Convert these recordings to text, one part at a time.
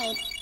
Hype.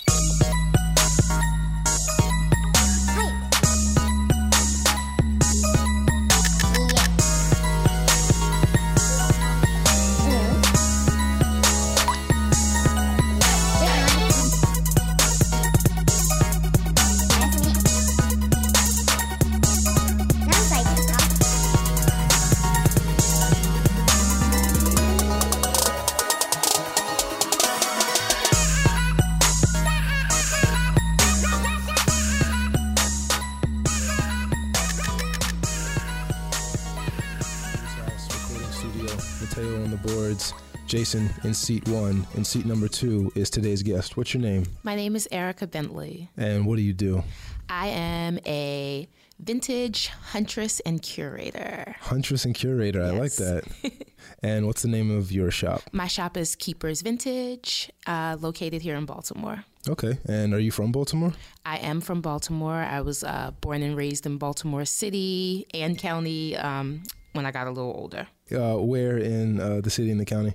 Jason in seat one. In seat number two is today's guest. What's your name My name is Erica Bentley. and what do you do? I am a vintage huntress and curator. Huntress and curator. I like that. and what's the name of your shop? My shop is Keepers Vintage, uh, located here in Baltimore. Okay. And are you from Baltimore? I am from Baltimore. I was uh, born and raised in Baltimore City and County um, when I got a little older. Uh, where in uh, the city and the county?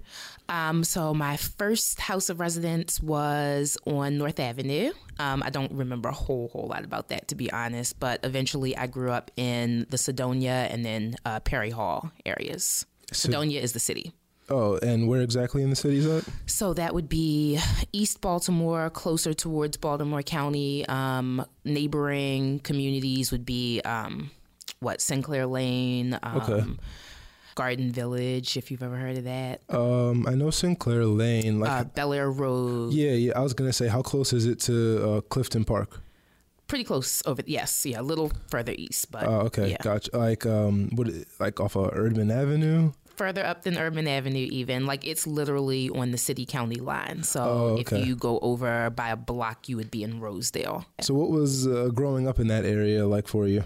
Um, so my first house of residence was on North Avenue. Um, I don't remember a whole whole lot about that to be honest, but eventually I grew up in the Cedonia and then uh, Perry Hall areas. So- Cedonia is the city. Oh, and where exactly in the city is that? So that would be East Baltimore, closer towards Baltimore County. Um, neighboring communities would be um, what Sinclair Lane, um, Okay. Garden Village, if you've ever heard of that. Um, I know Sinclair Lane. Like, Uh, Bel Air Road, yeah, yeah. I was gonna say, how close is it to uh, Clifton Park? pretty close over. Yes, yeah, a little further east, but Oh, okay, yeah. gotcha. Like, um, what? Like off of Erdman Avenue? further up than Erdman Avenue, even like it's literally on the city county line. So Oh, okay. if you go over by a block, you would be in Rosedale. So, what was uh, growing up in that area like for you?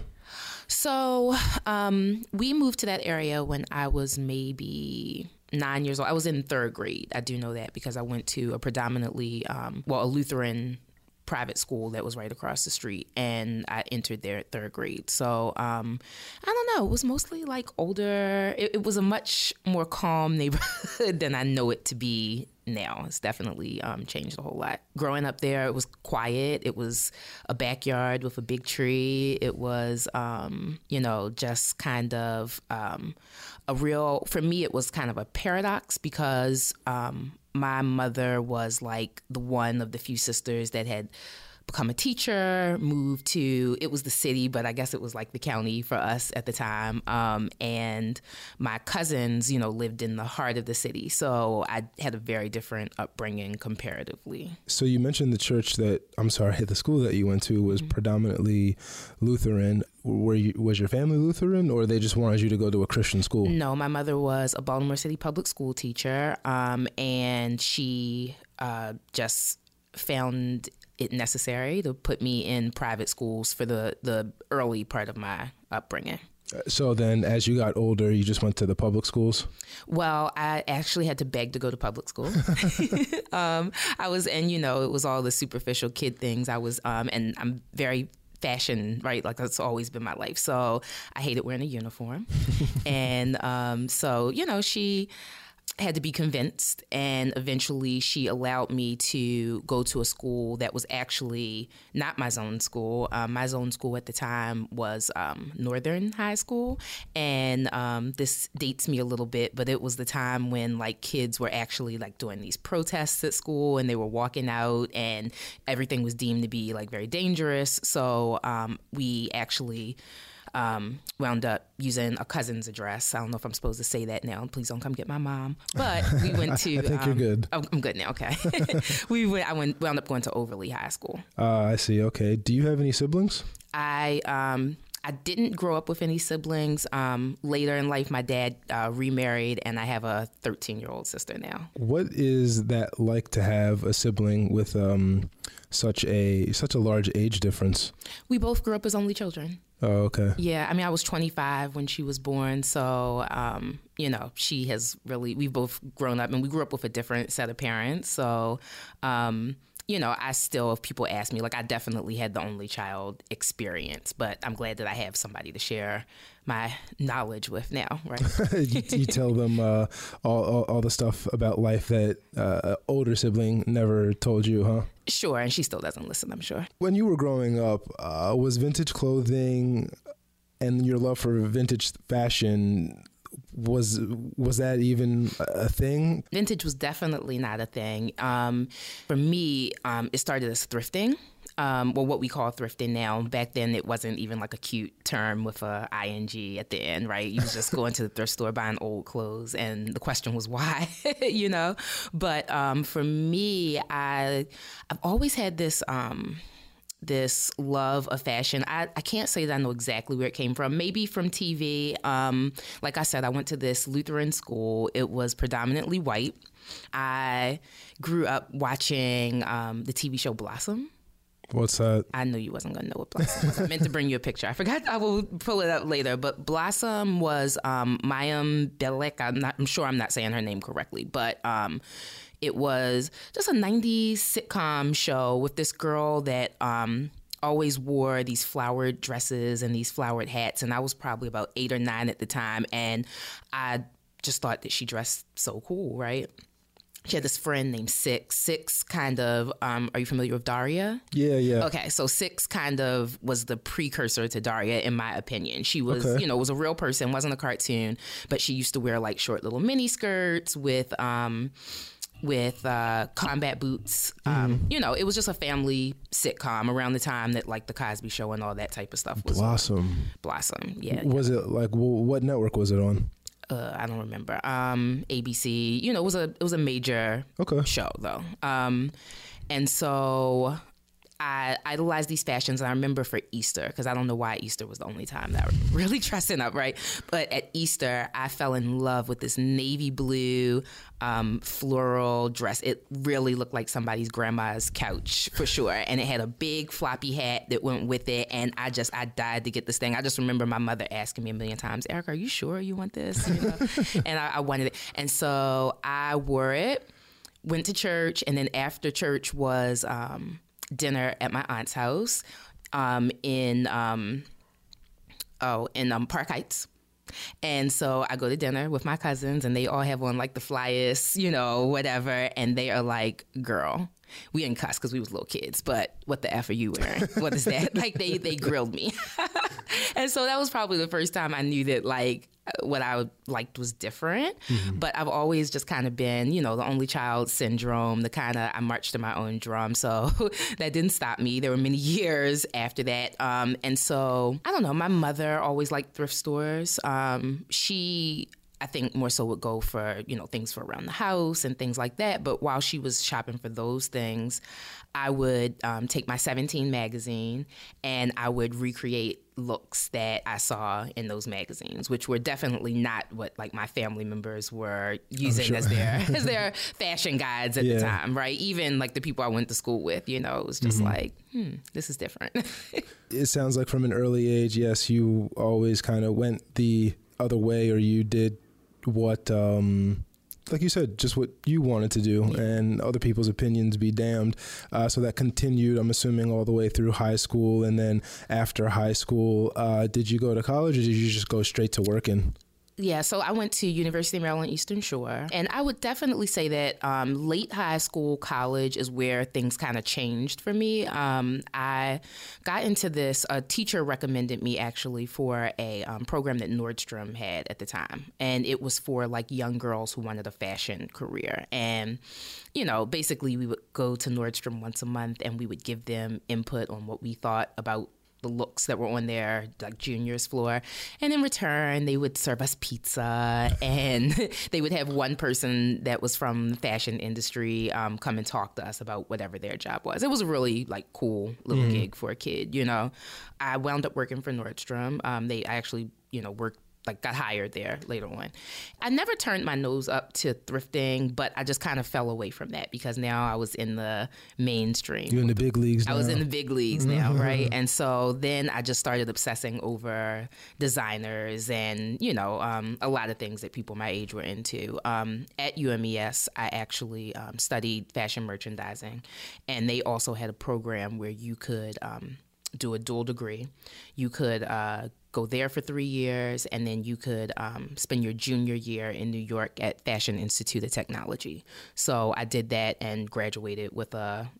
So um, we moved to that area when I was maybe nine years old. I was in third grade. I do know that because I went to a predominantly, um, well, a Lutheran private school that was right across the street and I entered there at third grade. So um, I don't know, it was mostly like older. It, it was a much more calm neighborhood than I know it to be now. It's definitely um, changed a whole lot. Growing up there, it was quiet. It was a backyard with a big tree. It was, um, you know, just kind of um, a real, for me, it was kind of a paradox because um, my mother was like the one of the few sisters that had become a teacher, moved to it was the city, but I guess it was like the county for us at the time. Um, and my cousins, you know, lived in the heart of the city, so I had a very different upbringing comparatively. So you mentioned the church that I'm sorry, the school that you went to was Mm-hmm. predominantly Lutheran. Were you was your family Lutheran, or they just wanted you to go to a Christian school? No, my mother was a Baltimore City public school teacher, um, and she uh, just found it necessary to put me in private schools for the the early part of my upbringing. So then, as you got older, you just went to the public schools. Well, I actually had to beg to go to public school. um, I was, and you know, it was all the superficial kid things. I was, um, and I'm very fashion, right? Like that's always been my life. So I hated wearing a uniform, and um, so you know, she had to be convinced and eventually she allowed me to go to a school that was actually not my zone school. Um, my zone school at the time was um, northern high school and um, this dates me a little bit but it was the time when like kids were actually like doing these protests at school and they were walking out and everything was deemed to be like very dangerous. So um, we actually um, wound up using a cousin's address. I don't know if I'm supposed to say that now. Please don't come get my mom. But we went to. I think you're um, good. oh, I'm good now. Okay. we went. I went. Wound up going to Overlea High School. Uh, I see. Okay. Do you have any siblings? I um. I didn't grow up with any siblings. Um, later in life, my dad uh, remarried, and I have a 13 year old sister now. What is that like to have a sibling with um, such a such a large age difference? We both grew up as only children. Oh, okay. Yeah, I mean, I was 25 when she was born, so um, you know, she has really. We've both grown up, and we grew up with a different set of parents. So, um, you know, I still, if people ask me, like, I definitely had the only child experience, but I'm glad that I have somebody to share my knowledge with now, right? you, you tell them uh, all, all all the stuff about life that uh, an older sibling never told you, huh? sure, and she still doesn't listen, I'm sure. When you were growing up, uh, was vintage clothing and your love for vintage fashion was was that even a thing? Vintage was definitely not a thing. Um, for me, um, it started as thrifting. Um, well, what we call thrifting now. Back then, it wasn't even like a cute term with a ing at the end, right? You was just going to the thrift store buying old clothes, and the question was why, you know. But um, for me, I I've always had this. Um, this love of fashion. I, I can't say that I know exactly where it came from. Maybe from TV. Um, like I said, I went to this Lutheran school. It was predominantly white. I grew up watching um, the TV show Blossom. What's that? I knew you wasn't gonna know what Blossom was. I meant to bring you a picture. I forgot. I will pull it up later. But Blossom was um, Mayim Bialik. I'm not. I'm sure I'm not saying her name correctly, but um, it was just a '90s sitcom show with this girl that um, always wore these flowered dresses and these flowered hats. And I was probably about eight or nine at the time, and I just thought that she dressed so cool, right? She had this friend named Six. Six kind of, um, are you familiar with Daria? Yeah, yeah. Okay, so Six kind of was the precursor to Daria, in my opinion. She was, Okay. you know, was a real person, wasn't a cartoon, but she used to wear like short little mini skirts with, um, with uh, combat boots. Um, You know, it was just a family sitcom around the time that like the Cosby Show and all that type of stuff was Blossom. blossom. Yeah, Was it like what network was it on? uh, I don't remember. Um, ABC. You know, it was a it was a major Okay. show though. Um, and so I idolized these fashions. And I remember for Easter, because I don't know why Easter was the only time that I was really dressing up, right? But at Easter, I fell in love with this navy blue um, floral dress. It really looked like somebody's grandma's couch for sure. And it had a big floppy hat that went with it. And I just, I died to get this thing. I just remember my mother asking me a million times, Erica, are you sure you want this? You know? and I, I wanted it. And so I wore it went to church, and then after church was um, dinner at my aunt's house um, in um, oh in um, Park Heights. And so I go to dinner with my cousins, and they all have on like the flyest, you know, whatever. And they are like, "Girl, we didn't cuss because we was little kids, but what the f are you wearing? what is that?" like they they grilled me, and so that was probably the first time I knew that like what I liked was different. But I've always just kind of been, you know, the only child syndrome, the kind of I marched to my own drum. So that didn't stop me. There were many years after that. Um, and so I don't know, my mother always liked thrift stores. Um, she I think more so would go for, you know, things for around the house and things like that. But while she was shopping for those things, I would um, take my 17 magazine and I would recreate looks that I saw in those magazines, which were definitely not what like my family members were using as their as their fashion guides at the time, right? Even like the people I went to school with, you know, it was just like, hmm, this is different. It sounds like from an early age, yes, you always kind of went the other way, or you did what, um, like you said, just what you wanted to do, and other people's opinions be damned. Uh, so that continued, I'm assuming, all the way through high school, and then after high school, uh, did you go to college, or did you just go straight to working? Yeah, so I went to University of Maryland Eastern Shore, and I would definitely say that um, late high school, college is where things kind of changed for me. Um, I got into this. A teacher recommended me actually for a um, program that Nordstrom had at the time, and it was for like young girls who wanted a fashion career. And you know, basically, we would go to Nordstrom once a month, and we would give them input on what we thought about the looks that were on their like juniors floor. And in return they would serve us pizza and they would have one person that was from the fashion industry um, come and talk to us about whatever their job was. It was a really like cool little gig for a kid you know. I wound up working for nordstrom. Um, they I actually you know worked like got hired there later on. I never turned my nose up to thrifting, but I just kind of fell away from that because now I was in the mainstream. You're in the big leagues now. I was in the big leagues now, right? And so then I just started obsessing over designers and, you know, um, a lot of things that people my age were into. Um, at UMES, I actually um, studied fashion merchandising, and they also had a program where you could um, do a dual degree. You could uh, go there for three years, and then you could um, spend your junior year in New York at Fashion Institute of Technology. So I did that and graduated with a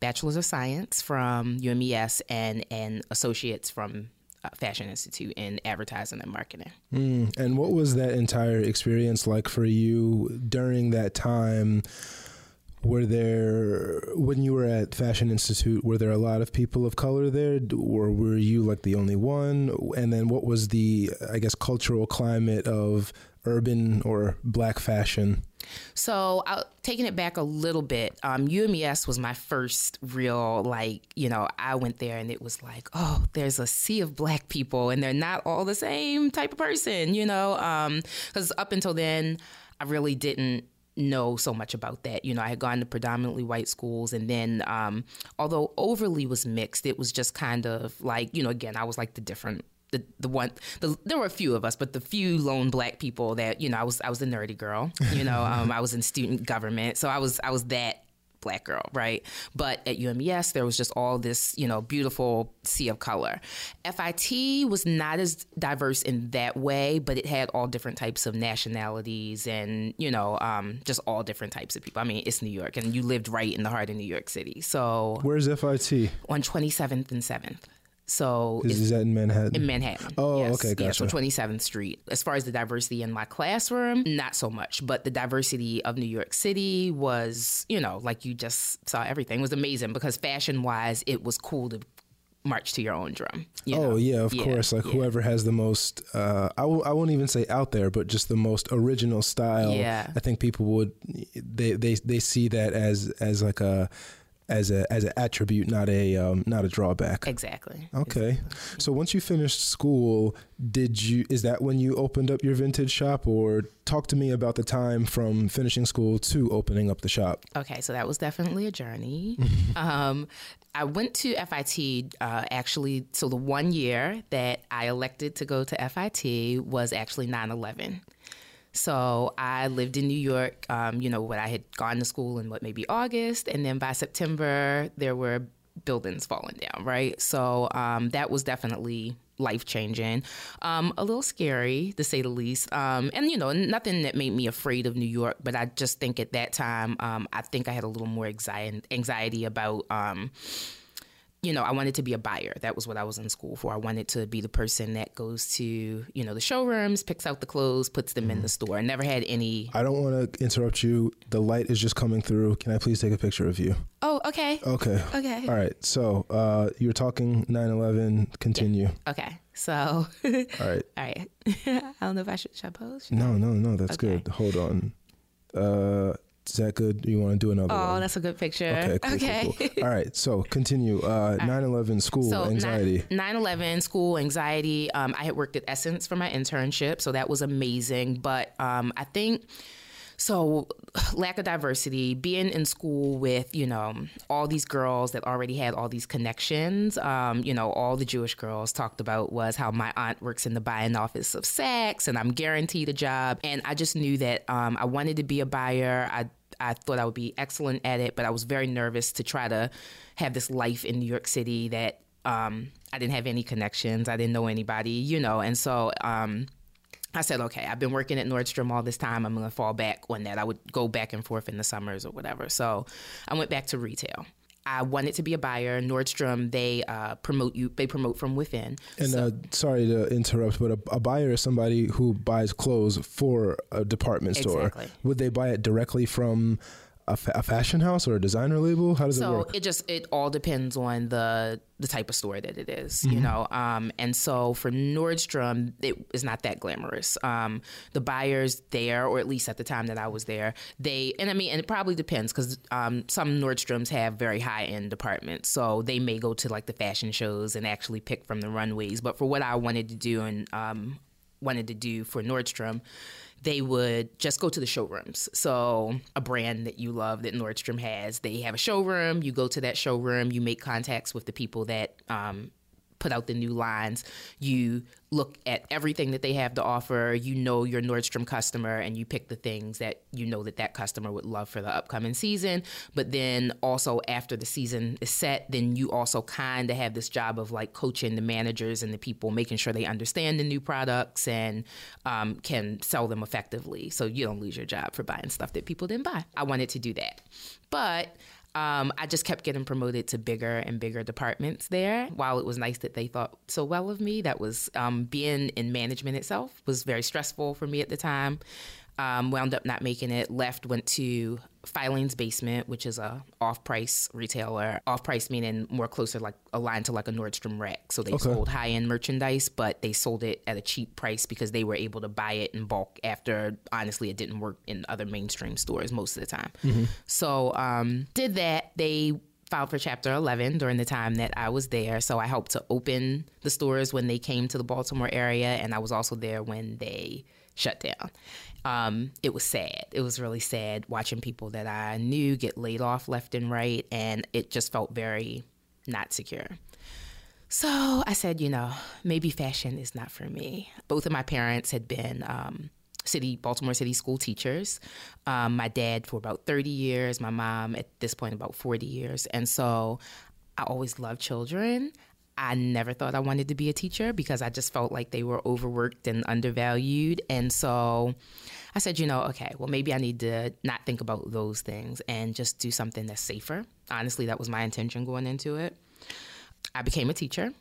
bachelor's of science from UMES and an associate's from uh, Fashion Institute in advertising and marketing. Mm, and what was that entire experience like for you during that time? Were there, when you were at Fashion Institute, were there a lot of people of color there, or were you like the only one? And then what was the, I guess, cultural climate of urban or black fashion? So, uh, taking it back a little bit, um, UMES was my first real, like, you know, I went there and it was like, oh, there's a sea of black people and they're not all the same type of person, you know? Because up until then, I really didn't know so much about that. You know, I had gone to predominantly white schools, and then um, although Overlea was mixed, it was just kind of like, you know, again, I was like the different. The, the one the, there were a few of us but the few lone black people that you know I was I was the nerdy girl you know um, I was in student government so I was I was that black girl, right? But at UMES, there was just all this, you know, beautiful sea of color. FIT was not as diverse in that way, but it had all different types of nationalities and, you know, um, just all different types of people. I mean, it's New York, and you lived right in the heart of New York City. So Where's FIT? on 27th and 7th. So Is, that in Manhattan? in Manhattan. Oh, yes. okay, Yeah, so 27th Street. As far as the diversity in my classroom, not so much, but the diversity of New York City was, you know, like you just saw everything. It was amazing because fashion wise, it was cool to march to your own drum. you Oh know? yeah, of Yeah, course. Like yeah. whoever has the most, uh, I w- I won't even say out there, but just the most original style. Yeah. I think people would they they they see that as as like a as a as an attribute, not a um, not a drawback. Exactly. Okay. So once you finished school, did you is that when you opened up your vintage shop or talk to me about the time from finishing school to opening up the shop? Okay, so that was definitely a journey. um, I went to FIT uh, actually, so the one year that I elected to go to FIT was actually 9 11. So I lived in New York, um, you know, when I had gone to school in what, maybe August. And then by September, there were buildings falling down, right? So um, that was definitely life changing. Um, a little scary, to say the least. Um, and, you know, nothing that made me afraid of New York, but I just think at that time, um, I think I had a little more anxiety, anxiety about. Um, you know, I wanted to be a buyer. That was what I was in school for. I wanted to be the person that goes to, you know, the showrooms, picks out the clothes, puts them in the store. I never had any. I don't want to interrupt you. The light is just coming through. Can I please take a picture of you? Oh, okay. Okay. Okay. All right. So uh, you were talking 9/11. Continue. Okay. So, all All right. right. I don't know if I should, should I pose? No, no, no. That's Okay. good. Hold on. Uh, is that good? You want to do another Oh, one? that's a good picture. Okay. Cool, okay. Cool, cool. All right. So continue. Uh, 9/11 school So anxiety. 9 11 school anxiety. Um, I had worked at Essence for my internship, so that was amazing. But um, I think so lack of diversity, being in school with you know all these girls that already had all these connections. Um, you know, all the Jewish girls talked about was how my aunt works in the buying office of Saks, and I'm guaranteed a job. And I just knew that um, I wanted to be a buyer. I I thought I would be excellent at it, but I was very nervous to try to have this life in New York City that um, I didn't have any connections. I didn't know anybody, you know, and so. Um, I said, okay, I've been working at Nordstrom all this time. I'm going to fall back on that. I would go back and forth in the summers or whatever. So I went back to retail. I wanted to be a buyer. Nordstrom, they uh, promote you, they promote from within. And So- uh, sorry to interrupt, but a, a buyer is somebody who buys clothes for a department store. Exactly. Would they buy it directly from a, fa- a fashion house or a designer label? How does it work? so it just it all depends on the the type of store that it is, Mm-hmm. you know um and so for nordstrom it is not that glamorous um the buyers there or at least at the time that i was there they and i mean and it probably depends because um some nordstroms have very high end departments so they may go to like the fashion shows and actually pick from the runways but for what i wanted to do and um wanted to do for Nordstrom, they would just go to the showrooms. So, a brand that you love that Nordstrom has, they have a showroom. You go to that showroom, you make contacts with the people that um, put out the new lines. You look at everything that they have to offer. You know your Nordstrom customer, and you pick the things that you know that that customer would love for the upcoming season. But then also after the season is set, then you also kind of have this job of like coaching the managers and the people, making sure they understand the new products and um, can sell them effectively. So you don't lose your job for buying stuff that people didn't buy. I wanted to do that, but um, I just kept getting promoted to bigger and bigger departments there. While it was nice that they thought so well of me, that was um, being in management itself was very stressful for me at the time. Um, wound up not making it. Left, went to Filene's Basement, which is a off-price retailer. Off-price meaning more closer, like aligned to like a Nordstrom Rack. So they Okay. sold high-end merchandise, but they sold it at a cheap price because they were able to buy it in bulk. After honestly, it didn't work in other mainstream stores most of the time. So um, did that. They filed for Chapter 11 during the time that I was there. So I helped to open the stores when they came to the Baltimore area, and I was also there when they shut down. Um, it was sad. It was really sad watching people that I knew get laid off left and right, and it just felt very not secure. So I said, you know, maybe fashion is not for me. Both of my parents had been um, city Baltimore City school teachers. Um, my dad for about 30 years, my mom at this point about 40 years. And so I always loved children. I never thought I wanted to be a teacher because I just felt like they were overworked and undervalued. And so I said, you know, okay, well, maybe I need to not think about those things and just do something that's safer. Honestly, that was my intention going into it. I became a teacher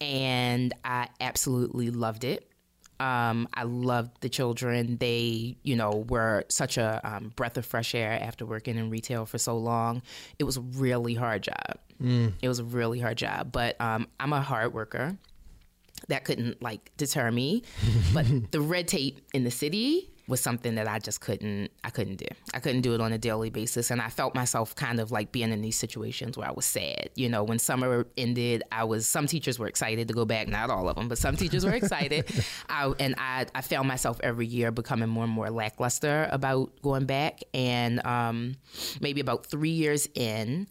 and I absolutely loved it. Um, I loved the children. They, you know, were such a um, breath of fresh air after working in retail for so long. It was a really hard job. It was a really hard job, but um, I'm a hard worker. That couldn't like deter me, but the red tape in the city was something that I just couldn't. I couldn't do. I couldn't do it on a daily basis, and I felt myself kind of like being in these situations where I was sad. You know, when summer ended, I was. Some teachers were excited to go back. Not all of them, but some teachers were excited. I, and I, I found myself every year becoming more and more lackluster about going back. And um, maybe about three years in.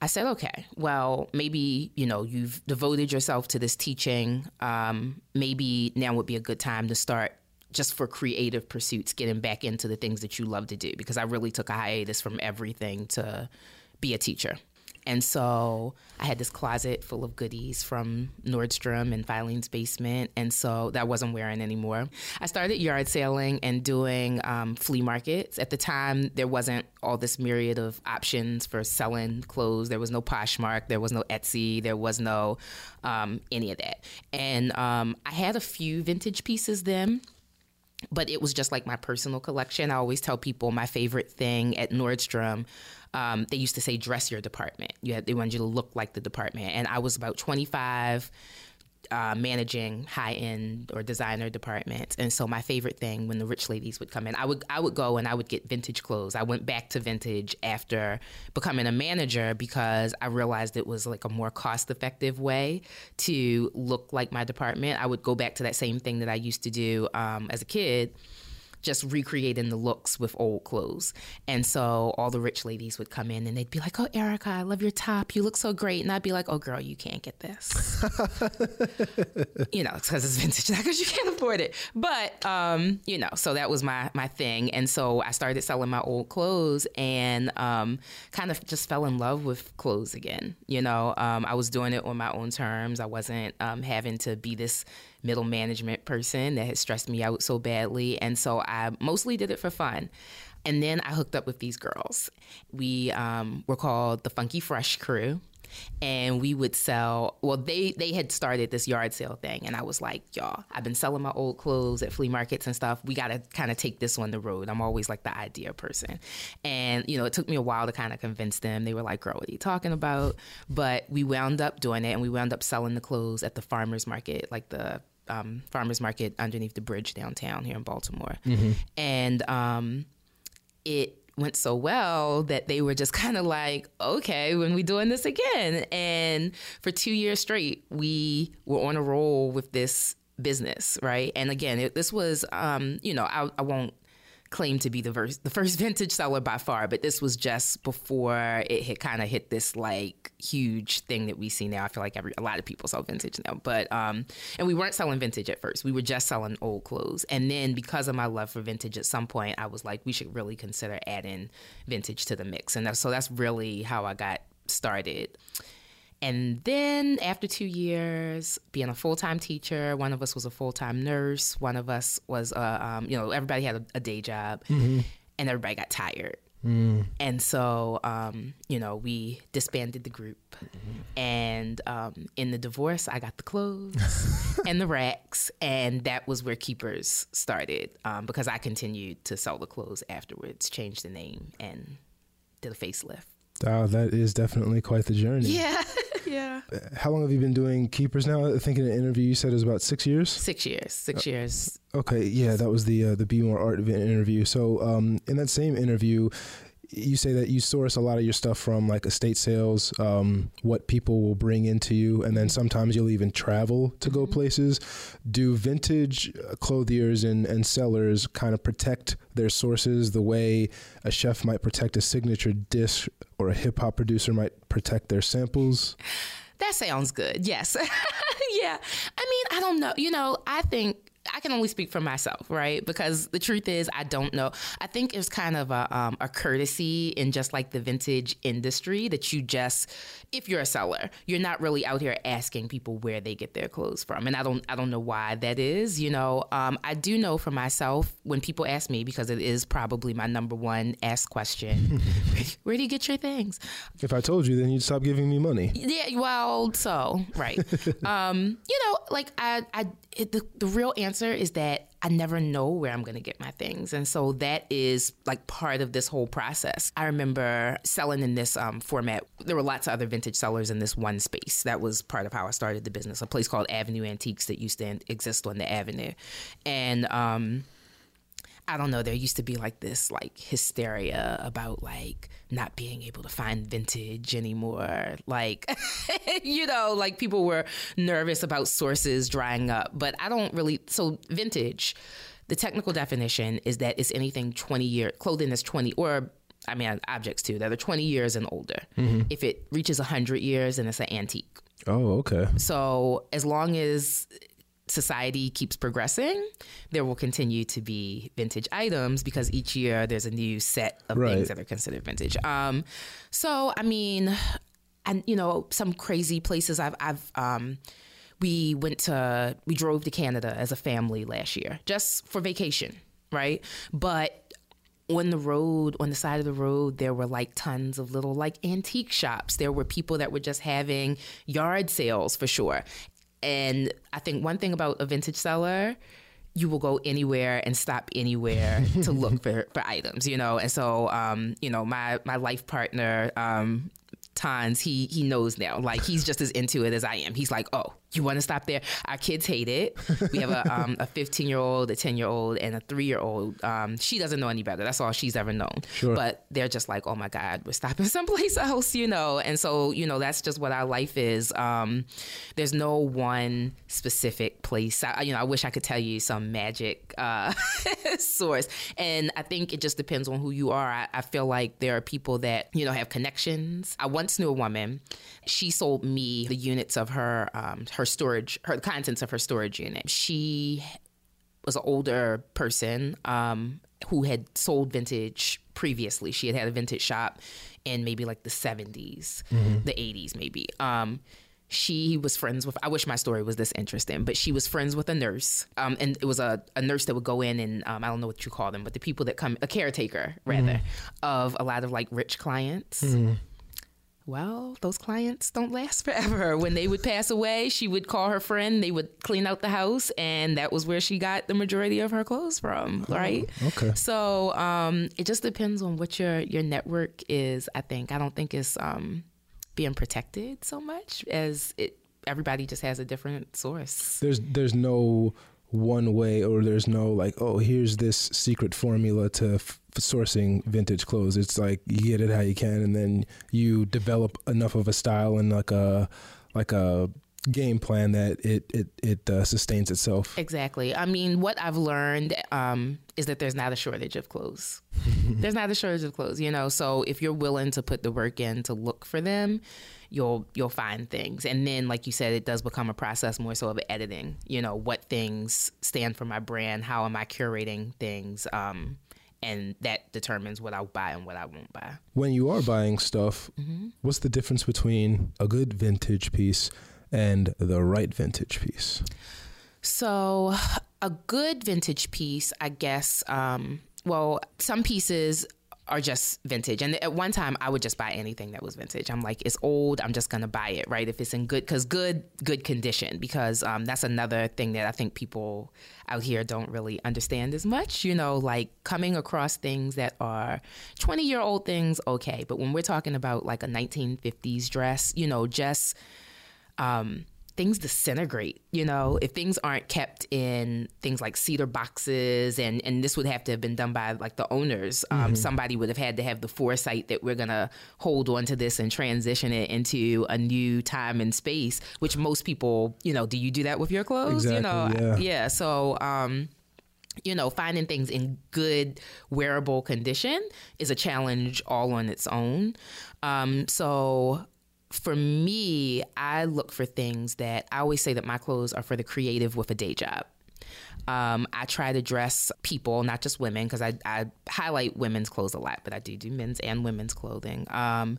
I said, okay, well, maybe, you know, you've devoted yourself to this teaching. Um, maybe now would be a good time to start just for creative pursuits, getting back into the things that you love to do. Because I really took a hiatus from everything to be a teacher. And so I had this closet full of goodies from Nordstrom and Filene's Basement. And so that wasn't wearing anymore. I started yard selling and doing um, flea markets. At the time, there wasn't all this myriad of options for selling clothes. There was no Poshmark, there was no Etsy, there was no um, any of that. And um, I had a few vintage pieces then but it was just like my personal collection. I always tell people my favorite thing at Nordstrom. Um, they used to say dress your department. You had, they wanted you to look like the department, and I was about 25, uh, managing high end or designer departments. And so my favorite thing when the rich ladies would come in, I would I would go and I would get vintage clothes. I went back to vintage after becoming a manager because I realized it was like a more cost effective way to look like my department. I would go back to that same thing that I used to do um, as a kid just recreating the looks with old clothes. And so all the rich ladies would come in and they'd be like, Oh, Erica, I love your top. You look so great. And I'd be like, Oh, girl, you can't get this. you know, because it's vintage, not because you can't afford it. But, um, you know, so that was my, my thing. And so I started selling my old clothes and um, kind of just fell in love with clothes again. You know, um, I was doing it on my own terms. I wasn't um, having to be this middle management person that had stressed me out so badly. And so I mostly did it for fun. And then I hooked up with these girls. We um, were called the Funky Fresh Crew. And we would sell. Well, they they had started this yard sale thing, and I was like, "Y'all, I've been selling my old clothes at flea markets and stuff. We got to kind of take this on the road. I'm always like the idea person, and you know, it took me a while to kind of convince them. They were like, "Girl, what are you talking about?" But we wound up doing it, and we wound up selling the clothes at the farmers market, like the um, farmers market underneath the bridge downtown here in Baltimore, and um, it went so well that they were just kind of like, okay, when we doing this again? And for two years straight, we were on a roll with this business, right? And again, it, this was, um, you know, I, I won't claim to be the first, the first vintage seller by far, but this was just before it had kind of hit this like huge thing that we see now. I feel like every a lot of people sell vintage now, but um, and we weren't selling vintage at first. We were just selling old clothes, and then because of my love for vintage, at some point I was like, we should really consider adding vintage to the mix, and so that's really how I got started. And then after two years, being a full time teacher, one of us was a full time nurse, one of us was, uh, um, you know, everybody had a, a day job, and everybody got tired. And so, um, you know, we disbanded the group. And um, in the divorce, I got the clothes and the racks. And that was where Keepers started um, because I continued to sell the clothes afterwards, changed the name, and did a facelift. Wow, that is definitely quite the journey. Yeah, yeah. How long have you been doing keepers now? I think in an interview you said it was about six years. Six years. Six years. Okay, yeah, that was the uh, the BmoreArt event interview. So, um, in that same interview, you say that you source a lot of your stuff from like estate sales, um, what people will bring into you, and then sometimes you'll even travel to go places. Do vintage uh, clothiers and, and sellers kind of protect their sources the way a chef might protect a signature dish or a hip hop producer might protect their samples? That sounds good. Yes. yeah. I mean, I don't know. You know, I think I can only speak for myself, right? Because the truth is, I don't know. I think it's kind of a, um, a courtesy in just like the vintage industry that you just, if you're a seller, you're not really out here asking people where they get their clothes from, and I don't, I don't know why that is. You know, um, I do know for myself when people ask me because it is probably my number one asked question: Where do you get your things? If I told you, then you'd stop giving me money. Yeah, well, so right. um, you know, like I, I, it, the the real answer is that I never know where I'm going to get my things, and so that is like part of this whole process. I remember selling in this um, format. There were lots of other vintage sellers in this one space. That was part of how I started the business. A place called Avenue Antiques that used to exist on the avenue, and. Um, I don't know, there used to be like this like hysteria about like not being able to find vintage anymore. Like, you know, like people were nervous about sources drying up, but I don't really. So, vintage, the technical definition is that it's anything 20 year clothing that's 20 or I mean, objects too that are 20 years and older. Mm-hmm. If it reaches 100 years, then it's an antique. Oh, okay. So, as long as society keeps progressing, there will continue to be vintage items because each year there's a new set of Right. things that are considered vintage. Um, so I mean, and you know, some crazy places I've I've um, we went to we drove to Canada as a family last year just for vacation, right? But on the road, on the side of the road, there were like tons of little like antique shops. There were people that were just having yard sales for sure. And I think one thing about a vintage seller, you will go anywhere and stop anywhere to look for, for items, you know. And so, um, you know, my my life partner, um, Tons, he he knows now. Like he's just as into it as I am. He's like, oh, you want to stop there? Our kids hate it. We have a um, a 15 year old, a 10 year old, and a three year old. Um, she doesn't know any better. That's all she's ever known. Sure. But they're just like, oh my god, we're stopping someplace else, you know. And so you know that's just what our life is. Um, there's no one specific place. I, you know, I wish I could tell you some magic uh, source, and I think it just depends on who you are. I, I feel like there are people that you know have connections. I once knew a woman. She sold me the units of her um, her storage, her the contents of her storage unit. She was an older person um, who had sold vintage previously. She had had a vintage shop in maybe like the 70s, the 80s, maybe. Um, she was friends with, I wish my story was this interesting, but she was friends with a nurse. Um, and it was a, a nurse that would go in and um, I don't know what you call them, but the people that come, a caretaker rather, of a lot of like rich clients. Well, those clients don't last forever. When they would pass away, she would call her friend, they would clean out the house, and that was where she got the majority of her clothes from, right? okay. So um, it just depends on what your, your network is, I think. I don't think it's um, being protected so much as it everybody just has a different source. there's there's no one way or there's no like oh here's this secret formula to f- sourcing vintage clothes it's like you get it how you can and then you develop enough of a style and like a like a game plan that it it it uh, sustains itself. Exactly. I mean, what I've learned um, is that there's not a shortage of clothes. there's not a shortage of clothes, you know. So if you're willing to put the work in to look for them, you'll you'll find things. And then, like you said, it does become a process more so of editing. You know, what things stand for my brand? How am I curating things? Um, and that determines what I'll buy and what I won't buy. When you are buying stuff, what's the difference between a good vintage piece and the right vintage piece? So, a good vintage piece, I guess. Um, well, some pieces are just vintage, and at one time I would just buy anything that was vintage. I'm like, it's old. I'm just gonna buy it, right? If it's in good, because good, good condition. Because um, that's another thing that I think people out here don't really understand as much. You know, like coming across things that are 20 year old things, okay, but when we're talking about like a 1950s dress, you know, just um, things disintegrate. You know, if things aren't kept in things like cedar boxes, and and this would have to have been done by like the owners. Um, Somebody would have had to have the foresight that we're gonna hold on to this and transition it into a new time and space. Which most people, you know, do you do that with your clothes? you know, Exactly, yeah. So. Um, you know, finding things in good wearable condition is a challenge all on its own. Um, so for me, I look for things that I always say that my clothes are for the creative with a day job. Um, I try to dress people, not just women, because I, I highlight women's clothes a lot, but I do do men's and women's clothing. Um,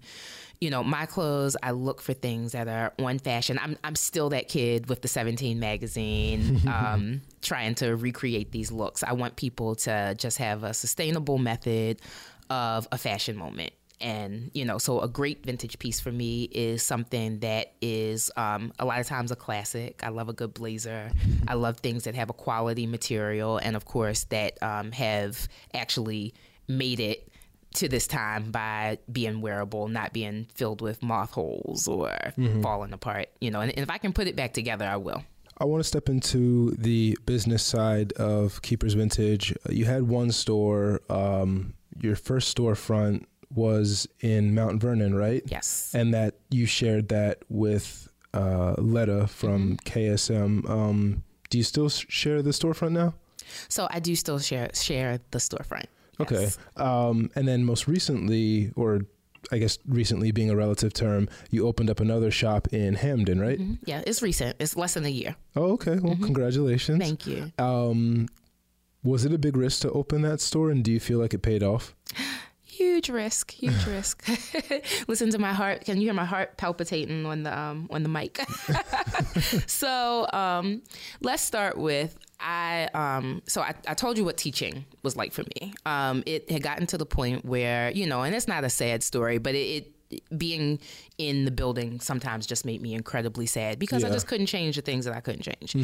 you know, my clothes, I look for things that are on fashion. I'm, I'm still that kid with the 17 magazine, um, trying to recreate these looks. I want people to just have a sustainable method of a fashion moment and you know so a great vintage piece for me is something that is um, a lot of times a classic i love a good blazer i love things that have a quality material and of course that um, have actually made it to this time by being wearable not being filled with moth holes or falling apart you know and, and if i can put it back together i will I want to step into the business side of Keepers Vintage. You had one store. Um, your first storefront was in Mount Vernon, right? yes And that you shared that with uh, Letta from KSM. Um, do you still share the storefront now? so i do still share share the storefront Okay. Um, and then most recently, or I guess recently being a relative term, you opened up another shop in Hampden, right? Mhm. yeah it's recent it's less than a year Oh, okay. Well, congratulations. thank you Um, was it a big risk to open that store, and do you feel like it paid off? Huge risk, huge risk. Listen to my heart. Can you hear my heart palpitating on the um, on the mic? so um, let's start with I. Um, so I, I told you what teaching was like for me. Um, it had gotten to the point where you know, and it's not a sad story, but it. it being in the building sometimes just made me incredibly sad because I just couldn't change the things that I couldn't change.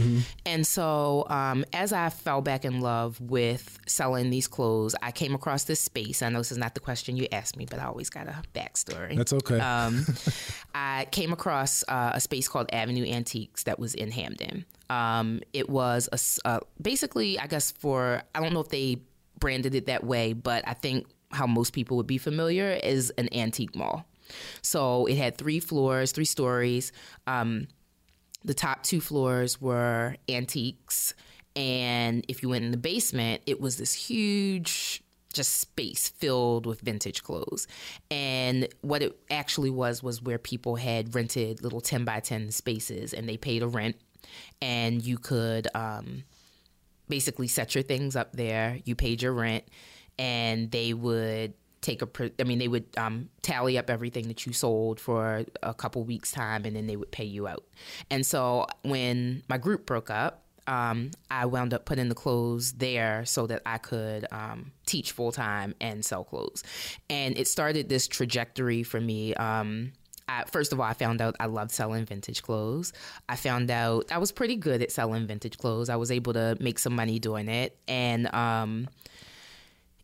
And so, um, as I fell back in love with selling these clothes, I came across this space. I know this is not the question you asked me, but I always got a backstory. That's okay. Um, I came across uh, a space called Avenue Antiques that was in Hampden. Um, it was a uh, basically, I guess, for I don't know if they branded it that way, but I think how most people would be familiar is an antique mall. So it had three floors, three stories. Um, the top two floors were antiques. And if you went in the basement it was this huge just space filled with vintage clothes. And what it actually was was where people had rented little 10 by 10 spaces and they paid a rent. And you could um, basically set your things up there. You paid your rent. And they would take a i mean they would um, tally up everything that you sold for a couple weeks time and then they would pay you out and so when my group broke up um, i wound up putting the clothes there so that i could um, teach full-time and sell clothes and it started this trajectory for me um, I, first of all, I found out I loved selling vintage clothes. I found out I was pretty good at selling vintage clothes. I was able to make some money doing it. And um,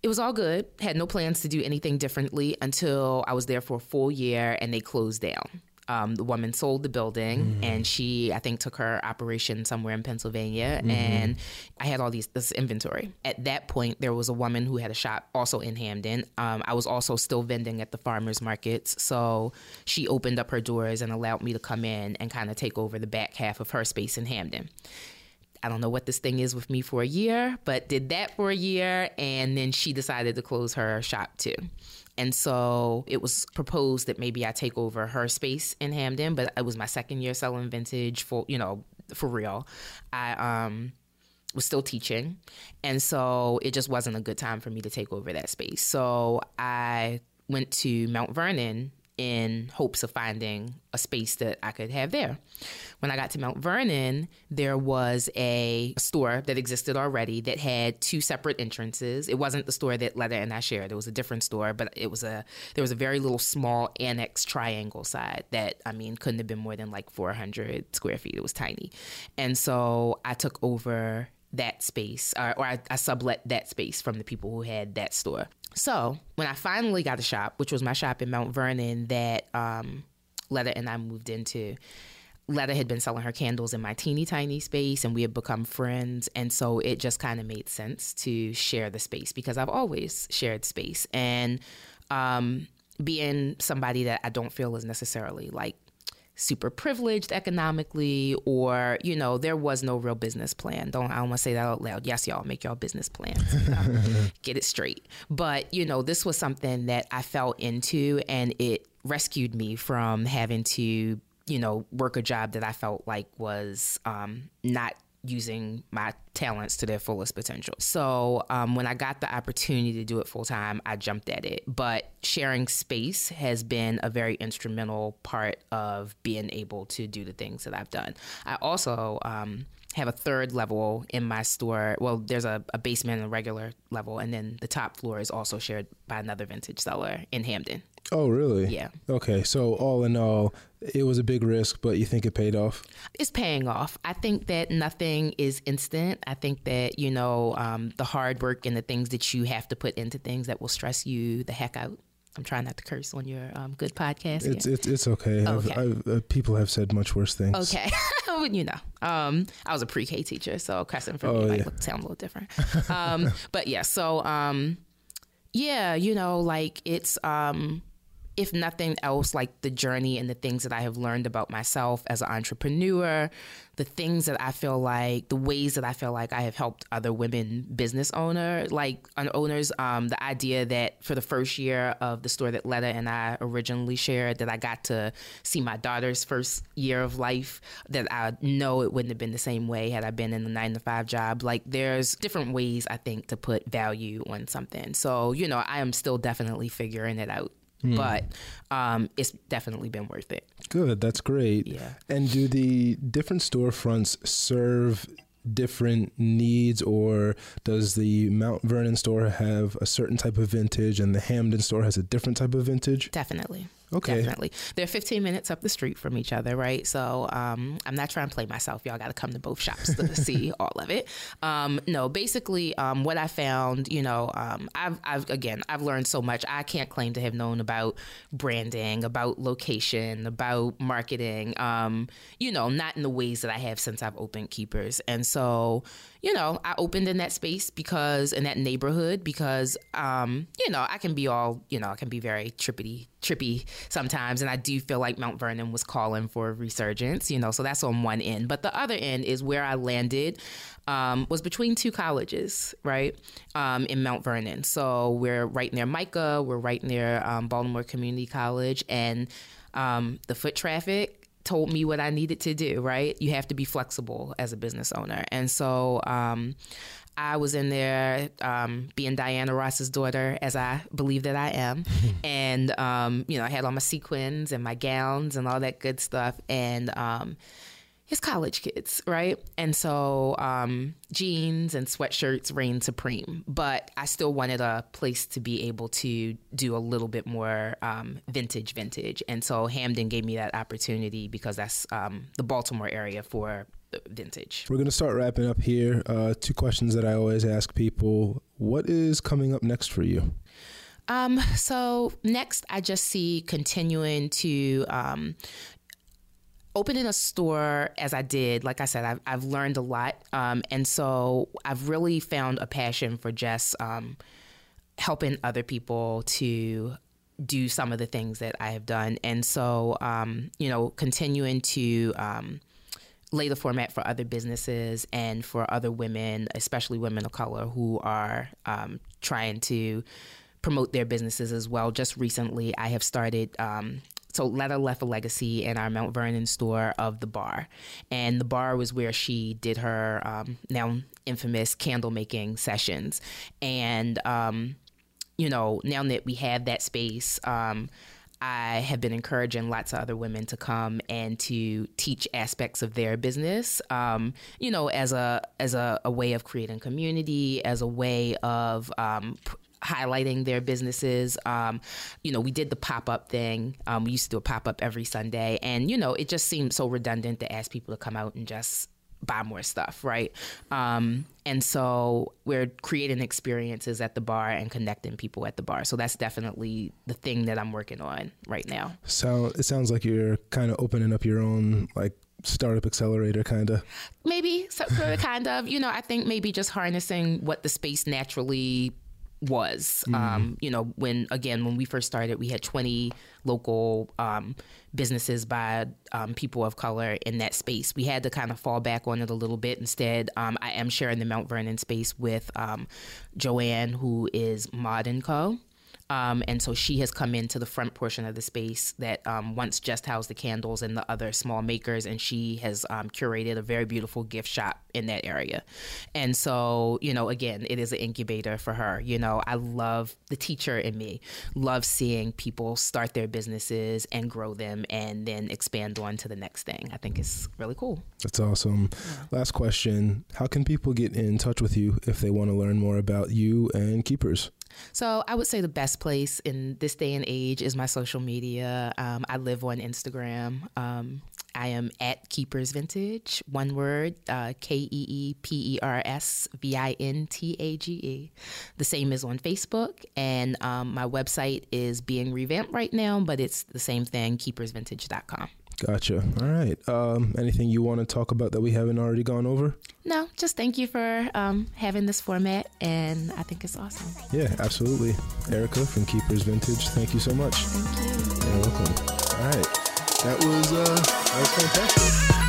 it was all good. Had no plans to do anything differently until I was there for a full year and they closed down. Um, the woman sold the building, and she, I think, took her operation somewhere in Pennsylvania. And I had all these this inventory. At that point, there was a woman who had a shop also in Hampden. Um, I was also still vending at the farmers markets, so she opened up her doors and allowed me to come in and kind of take over the back half of her space in Hampden. I don't know what this thing is with me for a year, but did that for a year. And then she decided to close her shop too. And so it was proposed that maybe I take over her space in Hampden, but it was my second year selling vintage for, you know, for real. I, um, was still teaching. And so it just wasn't a good time for me to take over that space. So I went to Mount Vernon in hopes of finding a space that I could have there. When I got to Mount Vernon, there was a store that existed already that had two separate entrances. It wasn't the store that Letta and I shared. It was a different store, but it was a there was a very little small annex triangle side that I mean couldn't have been more than like 400 square feet. It was tiny. And so I took over that space, or, or I, I sublet that space from the people who had that store. So when I finally got a shop, which was my shop in Mount Vernon that um, Letta and I moved into, Letta had been selling her candles in my teeny tiny space and we had become friends. And so it just kind of made sense to share the space because I've always shared space. And um, being somebody that I don't feel is necessarily like super privileged economically or you know there was no real business plan. Don't i don't want to say that out loud. Yes y'all make y'all business plans get it straight. But you know this was something that i fell into and it rescued me from having to you know work a job that i felt like was um, not using my talents to their fullest potential. So um, when I got the opportunity to do it full time, I jumped at it. But sharing space has been a very instrumental part of being able to do the things that I've done. I also um, have a third level in my store. Well, there's a, a basement and a regular level, and then the top floor is also shared by another vintage seller in Hampden. Oh, really? Yeah. Okay, so all in all, it was a big risk, but you think it paid off? It's paying off. I think that nothing is instant. I think that, you know, um, the hard work and the things that you have to put into things that will stress you the heck out. I'm trying not to curse on your um, good podcast. It's it's it's okay. I've, I've, uh, people have said much worse things. Okay, Well, you know, um, I was a pre-K teacher, so cussing for Oh, me might yeah. look, sound a little different. um, but yeah, so um, yeah, you know, like it's um, if nothing else, like the journey and the things that I have learned about myself as an entrepreneur, the things that I feel like, the ways that I feel like I have helped other women business owner, like owners, um, the idea that for the first year of the store that Letta and I originally shared, that I got to see my daughter's first year of life, that I know it wouldn't have been the same way had I been in the nine to five job. Like there's different ways I think to put value on something. So, you know, I am still definitely figuring it out. But um, it's definitely been worth it. Good, that's great. Yeah. And do the different storefronts serve different needs, or does the Mount Vernon store have a certain type of vintage, and the Hampden store has a different type of vintage? Definitely. Okay. Definitely. They're 15 minutes up the street from each other, right? So um, I'm not trying to play myself. Y'all got to come to both shops to see all of it. Um, no, basically, um, what I found, you know, um, I've, I've, again, I've learned so much. I can't claim to have known about branding, about location, about marketing, um, you know, not in the ways that I have since I've opened Keepers. And so, you know, I opened in that space because, in that neighborhood, because, um, you know, I can be all, you know, I can be very trippity, trippy sometimes. And I do feel like Mount Vernon was calling for a resurgence, you know, so that's on one end. But the other end is where I landed um, was between two colleges, right, um, in Mount Vernon. So we're right near MICA, we're right near um, Baltimore Community College, and um, the foot traffic told me what I needed to do, right? You have to be flexible as a business owner. And so um, I was in there um, being Diana Ross's daughter, as I believe that I am. and, um, you know, I had all my sequins and my gowns and all that good stuff. And, it's college kids, right? And so um, jeans and sweatshirts reigned supreme. But I still wanted a place to be able to do a little bit more um, vintage, vintage. And so Hampden gave me that opportunity because that's um, the Baltimore area for vintage. We're going to start wrapping up here. Uh, two questions that I always ask people What is coming up next for you? Um, so next, I just see continuing to, um, opening a store as I did, like I said, I've, I've learned a lot. Um, and so I've really found a passion for just um, helping other people to do some of the things that I have done. And so, um, you know, continuing to um, lay the format for other businesses and for other women, especially women of color who are um, trying to promote their businesses as well. Just recently, I have started. Um, so Letta left a legacy in our Mount Vernon store of the bar, and the bar was where she did her um, now infamous candle making sessions. And um, you know, now that we have that space, um, I have been encouraging lots of other women to come and to teach aspects of their business. Um, you know, as a as a, a, way of creating community, as a way of um, p- highlighting their businesses. Um, you know, we did the pop up thing. Um, we used to do a pop up every Sunday, and you know, it just seemed so redundant to ask people to come out and just buy more stuff, right? Um, and so we're creating experiences at the bar and connecting people at the bar. So that's definitely the thing that I'm working on right now. So it sounds like you're kind of opening up your own like startup accelerator kind of maybe so, kind of you know i think maybe just harnessing what the space naturally was. Mm. Um, you know, when again when we first started, we had 20 local um, businesses by um, people of color in that space. We had to kind of fall back on it a little bit. Instead, um, I am sharing the Mount Vernon space with um, Joanne, who is Mod and Co. Um, and so she has come into the front portion of the space that um, once just housed the candles and the other small makers, and she has um, curated a very beautiful gift shop in that area. And so, you know, again, it is an incubator for her. You know, I love the teacher in me, love seeing people start their businesses and grow them and then expand on to the next thing. I think it's really cool. That's awesome. Yeah. Last question How can people get in touch with you if they want to learn more about you and Keepers? So I would say the best place in this day and age is my social media. Um, I live on Instagram. Um, I am at Keepers Vintage, one word, uh, K E E P E R S V I N T A G E. The same is on Facebook, and um, my website is being revamped right now, but it's the same thing, keepersvintage.com. Gotcha. All right. Um, anything you want to talk about that we haven't already gone over? No, just thank you for um, having this format, and I think it's awesome. Yeah, absolutely. Erica from Keepers Vintage, thank you so much. Thank you. You're welcome. All right. That was uh, that was fantastic.